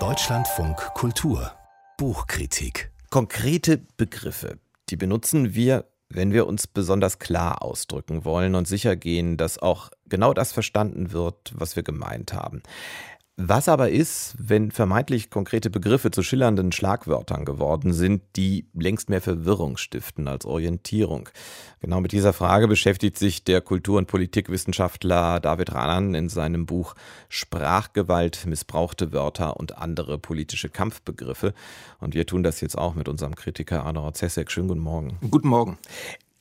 Deutschlandfunk Kultur Buchkritik Konkrete Begriffe, die benutzen wir, wenn wir uns besonders klar ausdrücken wollen und sicher gehen, dass auch genau das verstanden wird, was wir gemeint haben. Was aber ist, wenn vermeintlich konkrete Begriffe zu schillernden Schlagwörtern geworden sind, die längst mehr Verwirrung stiften als Orientierung? Genau mit dieser Frage beschäftigt sich der Kultur- und Politikwissenschaftler David Ranan in seinem Buch Sprachgewalt, missbrauchte Wörter und andere politische Kampfbegriffe. Und wir tun das jetzt auch mit unserem Kritiker Arno Zesek. Schönen guten Morgen. Guten Morgen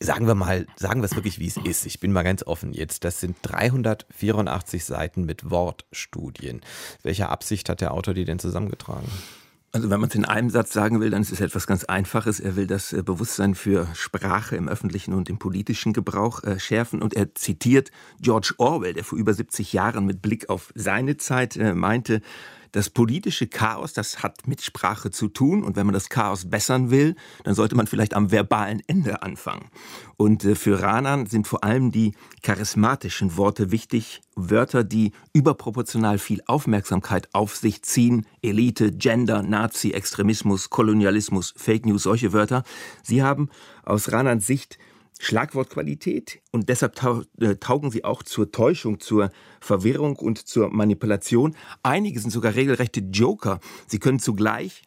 sagen wir mal, sagen wir es wirklich, wie es ist. Ich bin mal ganz offen jetzt. Das sind 384 Seiten mit Wortstudien. Welche Absicht hat der Autor die denn zusammengetragen? Also wenn man es in einem Satz sagen will, dann ist es etwas ganz Einfaches. Er will das äh, Bewusstsein für Sprache im öffentlichen und im politischen Gebrauch äh, schärfen. Und er zitiert George Orwell, der vor über 70 Jahren mit Blick auf seine Zeit äh, meinte, das politische Chaos, das hat mit Sprache zu tun. Und wenn man das Chaos bessern will, dann sollte man vielleicht am verbalen Ende anfangen. Und äh, für Ranan sind vor allem die charismatischen Worte wichtig. Wörter, die überproportional viel Aufmerksamkeit auf sich ziehen. Elite, Gender, Nazi, Extremismus, Kolonialismus, Fake News, solche Wörter. Sie haben aus Ranans Sicht Schlagwortqualität und deshalb äh, taugen sie auch zur Täuschung, zur Verwirrung und zur Manipulation. Einige sind sogar regelrechte Joker. Sie können zugleich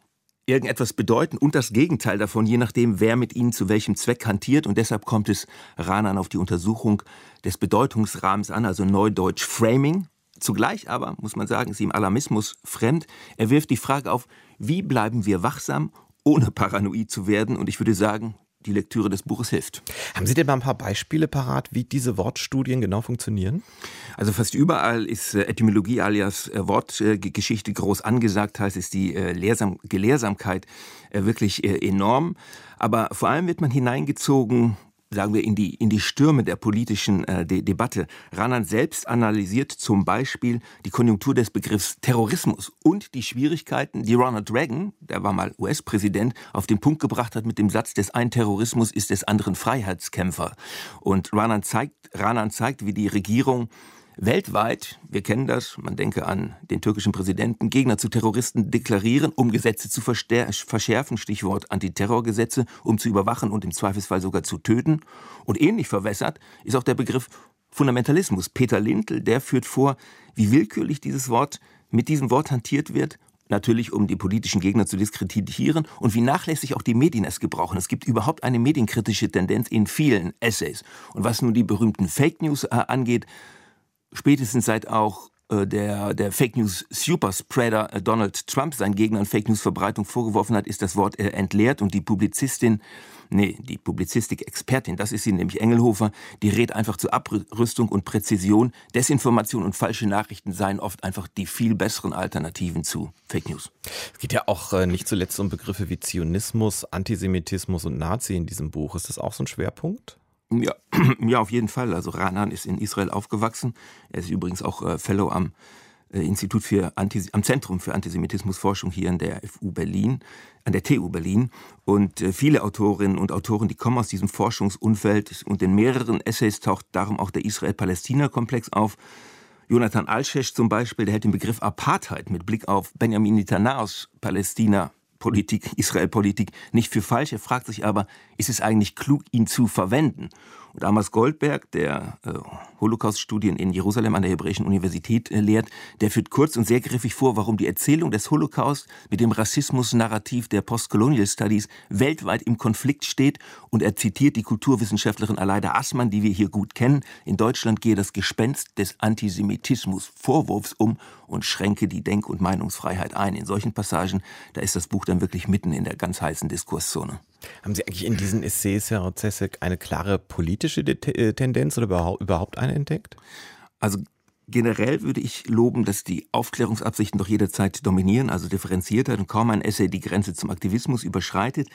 irgendetwas bedeuten und das Gegenteil davon, je nachdem, wer mit ihnen zu welchem Zweck hantiert. Und deshalb kommt es Ranan auf die Untersuchung des Bedeutungsrahmens an, also Neudeutsch Framing. Zugleich aber, muss man sagen, ist ihm Alarmismus fremd. Er wirft die Frage auf, wie bleiben wir wachsam, ohne paranoid zu werden? Und ich würde sagen, die Lektüre des Buches hilft. Haben Sie denn mal ein paar Beispiele parat, wie diese Wortstudien genau funktionieren? Also fast überall ist äh, Etymologie alias äh, Wortgeschichte groß angesagt, heißt es die äh, Lehrsam Gelehrsamkeit wirklich enorm. Aber vor allem wird man hineingezogen sagen wir, in die, in die Stürme der politischen äh, De Debatte. Ranan selbst analysiert zum Beispiel die Konjunktur des Begriffs Terrorismus und die Schwierigkeiten, die Ronald Reagan, der war mal US-Präsident, auf den Punkt gebracht hat mit dem Satz, des einen Terrorismus ist des anderen Freiheitskämpfer. Und Ranan zeigt, Ranan zeigt, wie die Regierung weltweit, wir kennen das, man denke an den türkischen Präsidenten, Gegner zu Terroristen deklarieren, um Gesetze zu verschärfen, Stichwort Antiterrorgesetze, um zu überwachen und im Zweifelsfall sogar zu töten. Und ähnlich verwässert ist auch der Begriff Fundamentalismus. Peter Lindl, der führt vor, wie willkürlich dieses Wort mit diesem Wort hantiert wird natürlich um die politischen Gegner zu diskreditieren und wie nachlässig auch die Medien es gebrauchen. Es gibt überhaupt eine medienkritische Tendenz in vielen Essays. Und was nun die berühmten Fake News äh, angeht, spätestens seit auch äh, der, der Fake News Superspreader äh, Donald Trump seinen Gegnern Fake News Verbreitung vorgeworfen hat, ist das Wort äh, entleert und die Publizistin, nee, die Publizistik-Expertin, das ist sie nämlich Engelhofer, die rät einfach zur Abrüstung und Präzision. Desinformation und falsche Nachrichten seien oft einfach die viel besseren Alternativen zu Fake News. Es geht ja auch nicht zuletzt um Begriffe wie Zionismus, Antisemitismus und Nazi in diesem Buch. Ist das auch so ein Schwerpunkt? Ja, ja, auf jeden Fall. Also Ranan ist in Israel aufgewachsen. Er ist übrigens auch äh, Fellow am äh, Institut für Antis am Zentrum für Antisemitismusforschung hier an der FU Berlin, an der TU Berlin. Und äh, viele Autorinnen und Autoren, die kommen aus diesem Forschungsumfeld. Und in mehreren Essays taucht darum auch der Israel-Palästina-Komplex auf. Jonathan Alschesch zum Beispiel, der hält den Begriff Apartheid mit Blick auf Benjamin Netanyahus Palästina Politik, Israel-Politik nicht für falsch. Er fragt sich aber, ist es eigentlich klug, ihn zu verwenden? Und Amos Goldberg, der äh, Holocaust-Studien in Jerusalem an der Hebräischen Universität äh, lehrt, der führt kurz und sehr griffig vor, warum die Erzählung des Holocaust mit dem Rassismus-Narrativ der Postcolonial Studies weltweit im Konflikt steht. Und er zitiert die Kulturwissenschaftlerin Aleida Assmann, die wir hier gut kennen. In Deutschland gehe das Gespenst des Antisemitismus Vorwurfs um und schränke die Denk- und Meinungsfreiheit ein. In solchen Passagen, da ist das Buch dann wirklich mitten in der ganz heißen Diskurszone. Haben Sie eigentlich in diesen Essays, Herr Zessek, eine klare politische äh, Tendenz oder überhaupt eine entdeckt? Also Generell würde ich loben, dass die Aufklärungsabsichten doch jederzeit dominieren, also differenzierter und kaum ein Essay die Grenze zum Aktivismus überschreitet.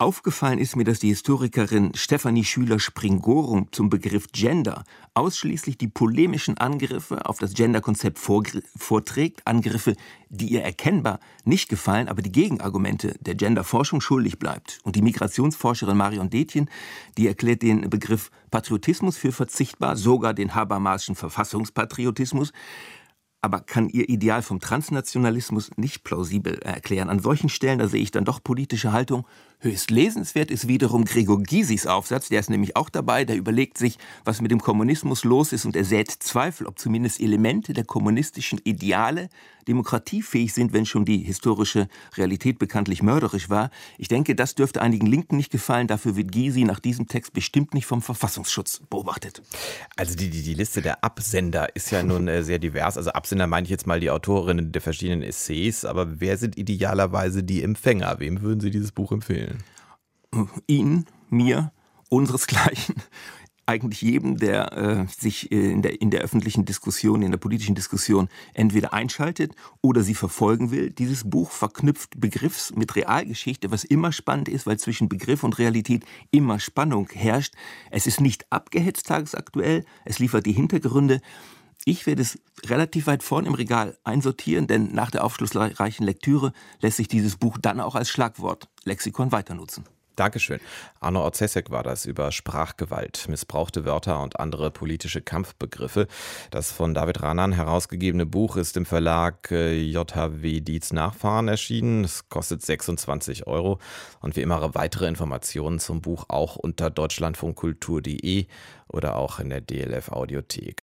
Aufgefallen ist mir, dass die Historikerin Stefanie Schüler-Springorum zum Begriff Gender ausschließlich die polemischen Angriffe auf das Gender-Konzept vorträgt, Angriffe, die ihr erkennbar nicht gefallen, aber die Gegenargumente der Gender-Forschung schuldig bleibt. Und die Migrationsforscherin Marion Detjen, die erklärt den Begriff Patriotismus für verzichtbar, sogar den Habermasischen Verfassungspatriotismus. aber kann ihr Ideal vom Transnationalismus nicht plausibel erklären. An solchen Stellen, da sehe ich dann doch politische Haltung. Höchst lesenswert ist wiederum Gregor Gysis Aufsatz, der ist nämlich auch dabei, der überlegt sich, was mit dem Kommunismus los ist und er sät Zweifel, ob zumindest Elemente der kommunistischen Ideale demokratiefähig sind, wenn schon die historische Realität bekanntlich mörderisch war. Ich denke, das dürfte einigen Linken nicht gefallen, dafür wird Gysi nach diesem Text bestimmt nicht vom Verfassungsschutz beobachtet. Also die, die, die Liste der Absender ist ja nun äh, sehr divers. Also Absender meine ich jetzt mal die Autorinnen der verschiedenen Essays, aber wer sind idealerweise die Empfänger? Wem würden Sie dieses Buch empfehlen? Ihnen, mir, unseresgleichen eigentlich jedem, der äh, sich äh, in, der, in der öffentlichen Diskussion, in der politischen Diskussion entweder einschaltet oder sie verfolgen will. Dieses Buch verknüpft Begriffs mit Realgeschichte, was immer spannend ist, weil zwischen Begriff und Realität immer Spannung herrscht. Es ist nicht abgehetzt tagesaktuell, es liefert die Hintergründe. Ich werde es relativ weit vorn im Regal einsortieren, denn nach der aufschlussreichen Lektüre lässt sich dieses Buch dann auch als Schlagwort Lexikon weiter nutzen. Dankeschön. Arno Orzesek war das über Sprachgewalt, missbrauchte Wörter und andere politische Kampfbegriffe. Das von David Ranan herausgegebene Buch ist im Verlag äh, JHW Dietz Nachfahren erschienen. Es kostet 26 Euro. Und wie immer weitere Informationen zum Buch auch unter deutschlandfunkkultur.de oder auch in der DLF Audiothek.